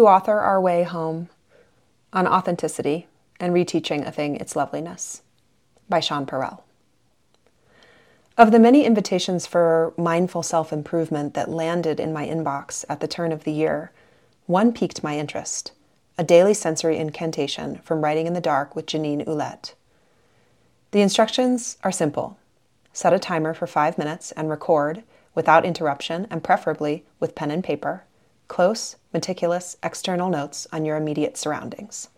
to author our way home on authenticity and reteaching a thing its loveliness by Sean Perel. Of the many invitations for mindful self improvement that landed in my inbox at the turn of the year, one piqued my interest a daily sensory incantation from Writing in the Dark with Jeannine Ouellette. The instructions are simple set a timer for five minutes and record, without interruption and preferably with pen and paper, close, meticulous external notes on your immediate surroundings.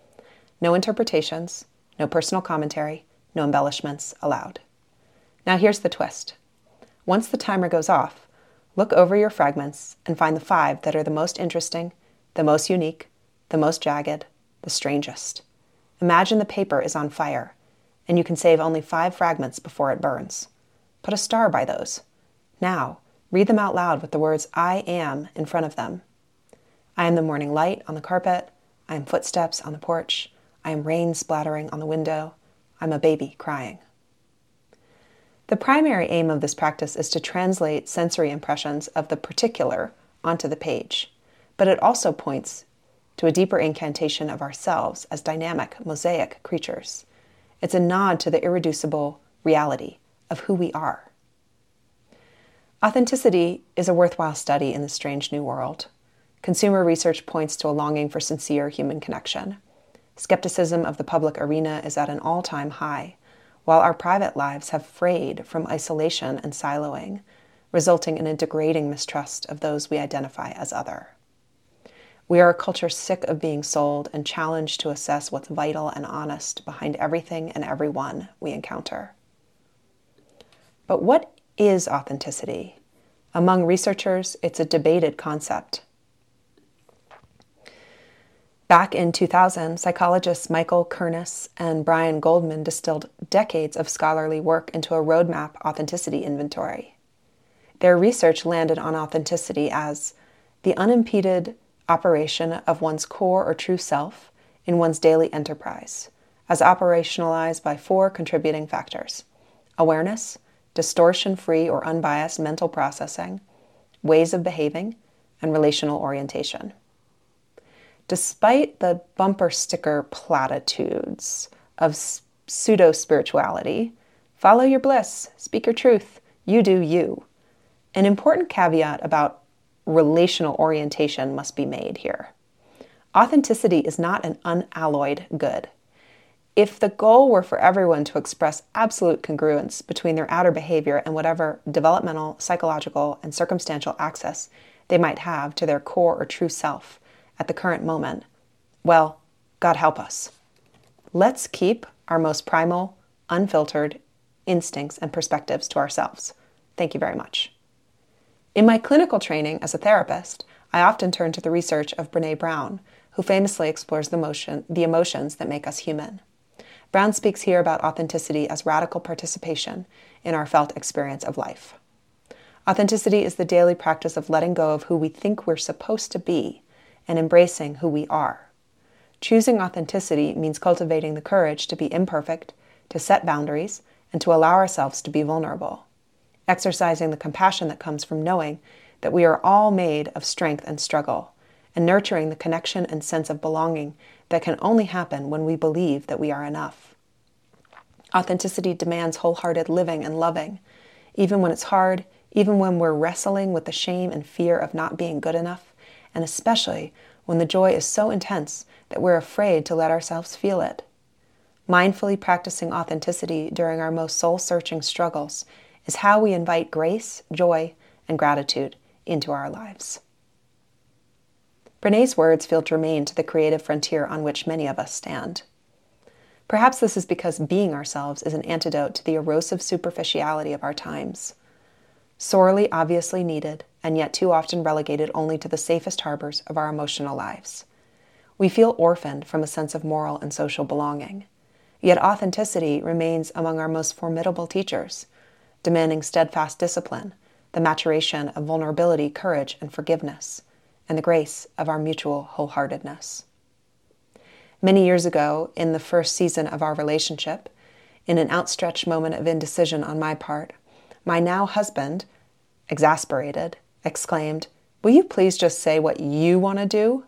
No interpretations, no personal commentary, no embellishments allowed. Now here's the twist. Once the timer goes off, look over your fragments and find the five that are the most interesting, the most unique, the most jagged, the strangest. Imagine the paper is on fire, and you can save only five fragments before it burns. Put a star by those. Now, read them out loud with the words I am in front of them. I am the morning light on the carpet. I am footsteps on the porch. I am rain splattering on the window. I'm a baby crying. The primary aim of this practice is to translate sensory impressions of the particular onto the page, but it also points to a deeper incantation of ourselves as dynamic, mosaic creatures. It's a nod to the irreducible reality of who we are. Authenticity is a worthwhile study in the strange new world. Consumer research points to a longing for sincere human connection. Skepticism of the public arena is at an all time high, while our private lives have frayed from isolation and siloing, resulting in a degrading mistrust of those we identify as other. We are a culture sick of being sold and challenged to assess what's vital and honest behind everything and everyone we encounter. But what is authenticity? Among researchers, it's a debated concept. Back in 2000, psychologists Michael Kernis and Brian Goldman distilled decades of scholarly work into a roadmap authenticity inventory. Their research landed on authenticity as the unimpeded operation of one's core or true self in one's daily enterprise, as operationalized by four contributing factors awareness, distortion free or unbiased mental processing, ways of behaving, and relational orientation. Despite the bumper sticker platitudes of pseudo spirituality, follow your bliss, speak your truth, you do you. An important caveat about relational orientation must be made here. Authenticity is not an unalloyed good. If the goal were for everyone to express absolute congruence between their outer behavior and whatever developmental, psychological, and circumstantial access they might have to their core or true self at the current moment, well, God help us. Let's keep our most primal, unfiltered instincts and perspectives to ourselves. Thank you very much. In my clinical training as a therapist, I often turn to the research of Brene Brown, who famously explores the, the emotions that make us human. Brown speaks here about authenticity as radical participation in our felt experience of life. Authenticity is the daily practice of letting go of who we think we're supposed to be and embracing who we are. Choosing authenticity means cultivating the courage to be imperfect, to set boundaries, and to allow ourselves to be vulnerable exercising the compassion that comes from knowing that we are all made of strength and struggle, and nurturing the connection and sense of belonging that can only happen when we believe that we are enough. Authenticity demands wholehearted living and loving, even when it's hard, even when we're wrestling with the shame and fear of not being good enough, and especially when the joy is so intense that we're afraid to let ourselves feel it. Mindfully practicing authenticity during our most soul searching struggles is how we invite grace, joy, and gratitude into our lives. Brene's words feel germane to the creative frontier on which many of us stand. Perhaps this is because being ourselves is an antidote to the erosive superficiality of our times. Sorely obviously needed, and yet too often relegated only to the safest harbors of our emotional lives. We feel orphaned from a sense of moral and social belonging. Yet authenticity remains among our most formidable teachers, demanding steadfast discipline, the maturation of vulnerability, courage, and forgiveness, and the grace of our mutual wholeheartedness. Many years ago, in the first season of our relationship, in an outstretched moment of indecision on my part, my now husband, exasperated, exclaimed, Will you please just say what you want to do?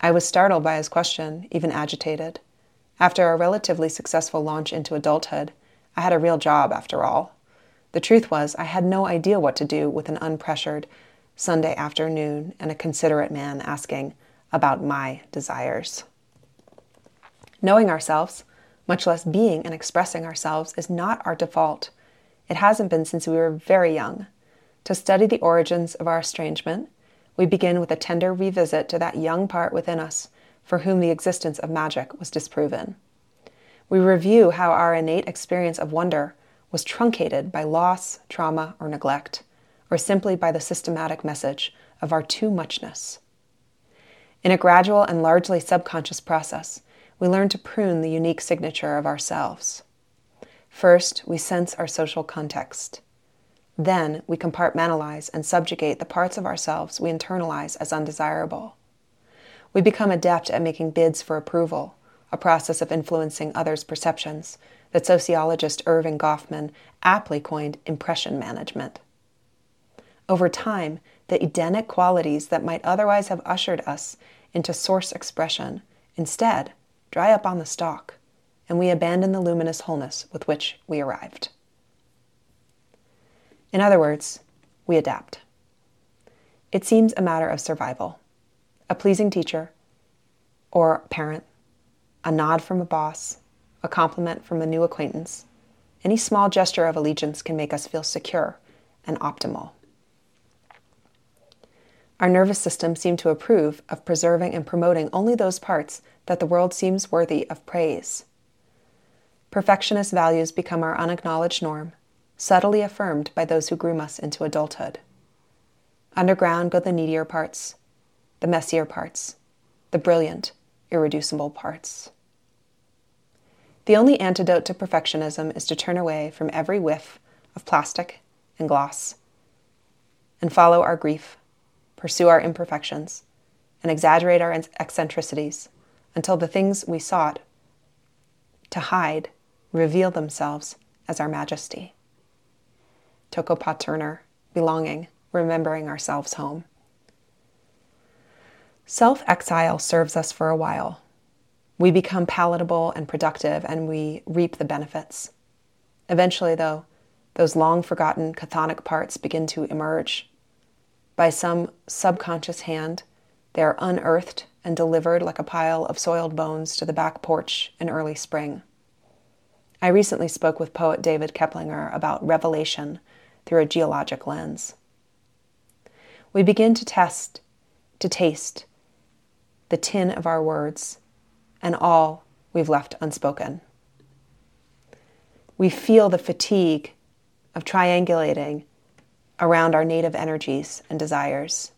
I was startled by his question, even agitated. After a relatively successful launch into adulthood, I had a real job after all. The truth was, I had no idea what to do with an unpressured Sunday afternoon and a considerate man asking about my desires. Knowing ourselves, much less being and expressing ourselves, is not our default. It hasn't been since we were very young. To study the origins of our estrangement, we begin with a tender revisit to that young part within us for whom the existence of magic was disproven. We review how our innate experience of wonder was truncated by loss, trauma, or neglect, or simply by the systematic message of our too muchness. In a gradual and largely subconscious process, we learn to prune the unique signature of ourselves. First, we sense our social context. Then we compartmentalize and subjugate the parts of ourselves we internalize as undesirable. We become adept at making bids for approval, a process of influencing others' perceptions that sociologist Erving Goffman aptly coined impression management. Over time, the Edenic qualities that might otherwise have ushered us into source expression instead dry up on the stalk, and we abandon the luminous wholeness with which we arrived. In other words, we adapt. It seems a matter of survival. A pleasing teacher or parent, a nod from a boss, a compliment from a new acquaintance, any small gesture of allegiance can make us feel secure and optimal. Our nervous system seems to approve of preserving and promoting only those parts that the world seems worthy of praise. Perfectionist values become our unacknowledged norm, subtly affirmed by those who groom us into adulthood. Underground go the needier parts, the messier parts, the brilliant, irreducible parts. The only antidote to perfectionism is to turn away from every whiff of plastic and gloss and follow our grief, pursue our imperfections, and exaggerate our eccentricities until the things we sought to hide reveal themselves as our majesty. Toko Turner, belonging, remembering ourselves home. Self exile serves us for a while. We become palatable and productive, and we reap the benefits. Eventually, though, those long forgotten chthonic parts begin to emerge. By some subconscious hand, they are unearthed and delivered like a pile of soiled bones to the back porch in early spring. I recently spoke with poet David Keplinger about revelation through a geologic lens. We begin to test, to taste the tin of our words and all we've left unspoken. We feel the fatigue of triangulating around our native energies and desires.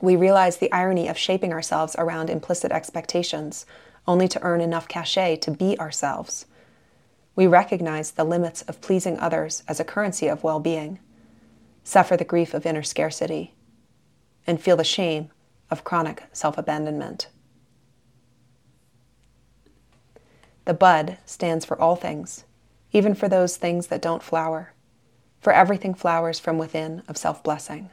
We realize the irony of shaping ourselves around implicit expectations only to earn enough cachet to be ourselves we recognize the limits of pleasing others as a currency of well being, suffer the grief of inner scarcity, and feel the shame of chronic self abandonment. The bud stands for all things, even for those things that don't flower, for everything flowers from within of self blessing.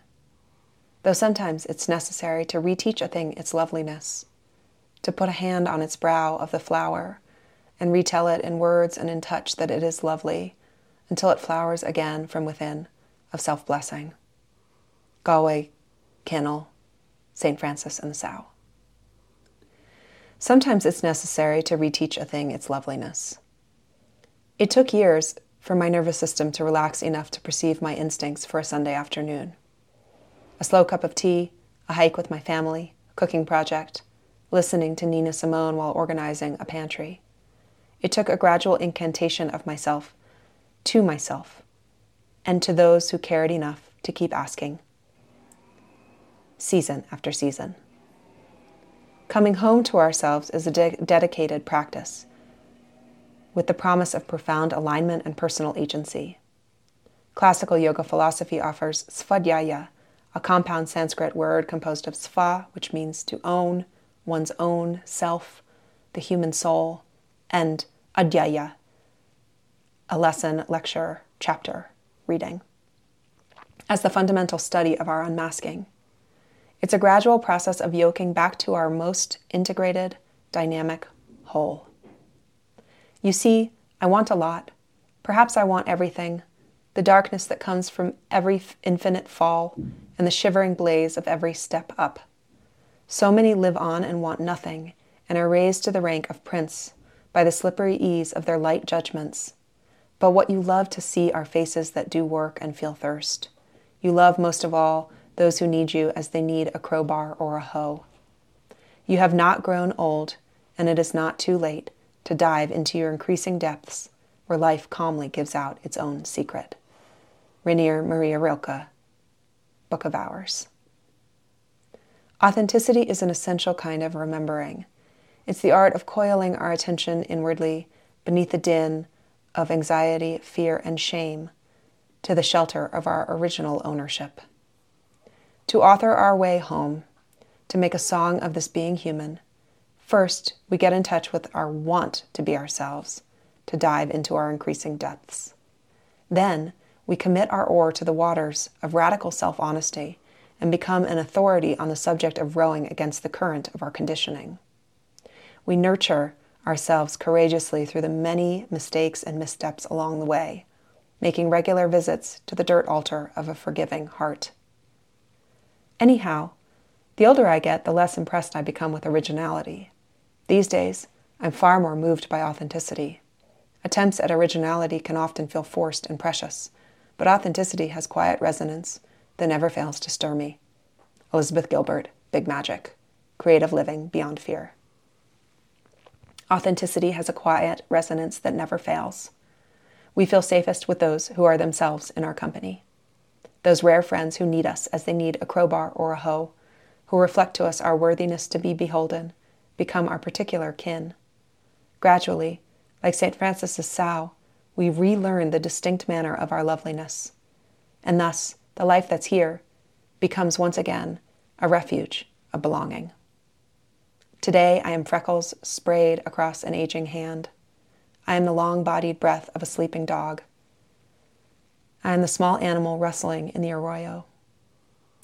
Though sometimes it's necessary to reteach a thing its loveliness, to put a hand on its brow of the flower and retell it in words and in touch that it is lovely until it flowers again from within of self blessing. Galway, Kinnell, St. Francis, and the Sow. Sometimes it's necessary to reteach a thing its loveliness. It took years for my nervous system to relax enough to perceive my instincts for a Sunday afternoon. A slow cup of tea, a hike with my family, a cooking project, listening to Nina Simone while organizing a pantry. It took a gradual incantation of myself to myself and to those who cared enough to keep asking, season after season. Coming home to ourselves is a de- dedicated practice with the promise of profound alignment and personal agency. Classical yoga philosophy offers svadhyaya, a compound Sanskrit word composed of sva, which means to own, one's own self, the human soul, and adhyaya, a lesson, lecture, chapter, reading, as the fundamental study of our unmasking. It's a gradual process of yoking back to our most integrated, dynamic whole. You see, I want a lot. Perhaps I want everything the darkness that comes from every infinite fall and the shivering blaze of every step up. So many live on and want nothing, and are raised to the rank of prince by the slippery ease of their light judgments. But what you love to see are faces that do work and feel thirst. You love most of all those who need you as they need a crowbar or a hoe. You have not grown old, and it is not too late to dive into your increasing depths where life calmly gives out its own secret. Rainer Maria Rilke, Book of Hours. Authenticity is an essential kind of remembering. It's the art of coiling our attention inwardly beneath the din of anxiety, fear, and shame to the shelter of our original ownership. To author our way home, to make a song of this being human, first we get in touch with our want to be ourselves, to dive into our increasing depths. Then we commit our oar to the waters of radical self honesty and become an authority on the subject of rowing against the current of our conditioning. We nurture ourselves courageously through the many mistakes and missteps along the way, making regular visits to the dirt altar of a forgiving heart. Anyhow, the older I get, the less impressed I become with originality. These days, I'm far more moved by authenticity. Attempts at originality can often feel forced and precious, but authenticity has quiet resonance that never fails to stir me. Elizabeth Gilbert, Big Magic, Creative Living Beyond Fear. Authenticity has a quiet resonance that never fails. We feel safest with those who are themselves in our company. Those rare friends who need us as they need a crowbar or a hoe, who reflect to us our worthiness to be beholden, become our particular kin. Gradually, like St. Francis's sow, we relearn the distinct manner of our loveliness. And thus, the life that's here becomes once again a refuge a belonging. Today, I am freckles sprayed across an aging hand. I am the long bodied breath of a sleeping dog. I am the small animal rustling in the arroyo.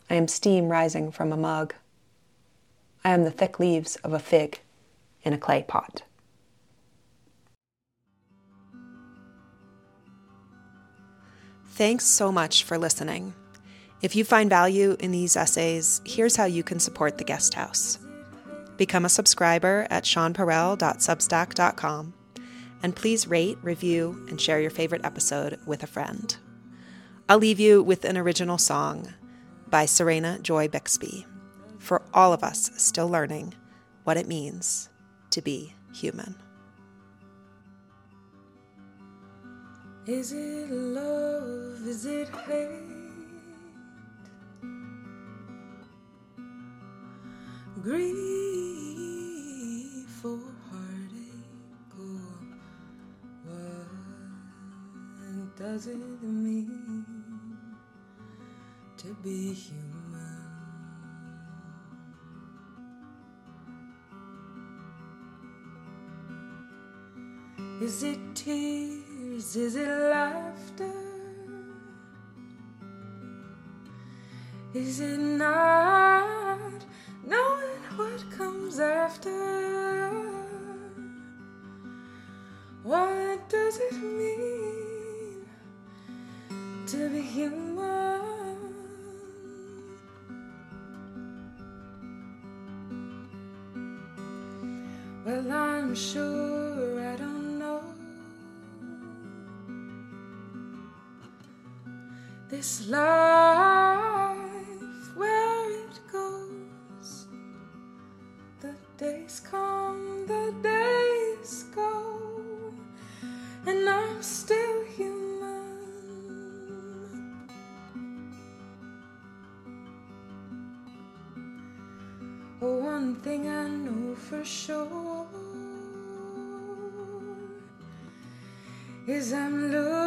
I am steam rising from a mug. I am the thick leaves of a fig in a clay pot. Thanks so much for listening. If you find value in these essays, here's how you can support the guest house. Become a subscriber at seanparrell.substack.com and please rate, review, and share your favorite episode with a friend. I'll leave you with an original song by Serena Joy Bixby for all of us still learning what it means to be human. Is it love? Is it hate? Grief or heartache? Or what does it mean to be human? Is it tears? Is it laughter? Is it not what comes after? What does it mean to be human? Well, I'm sure I don't. Know. This life is I'm looking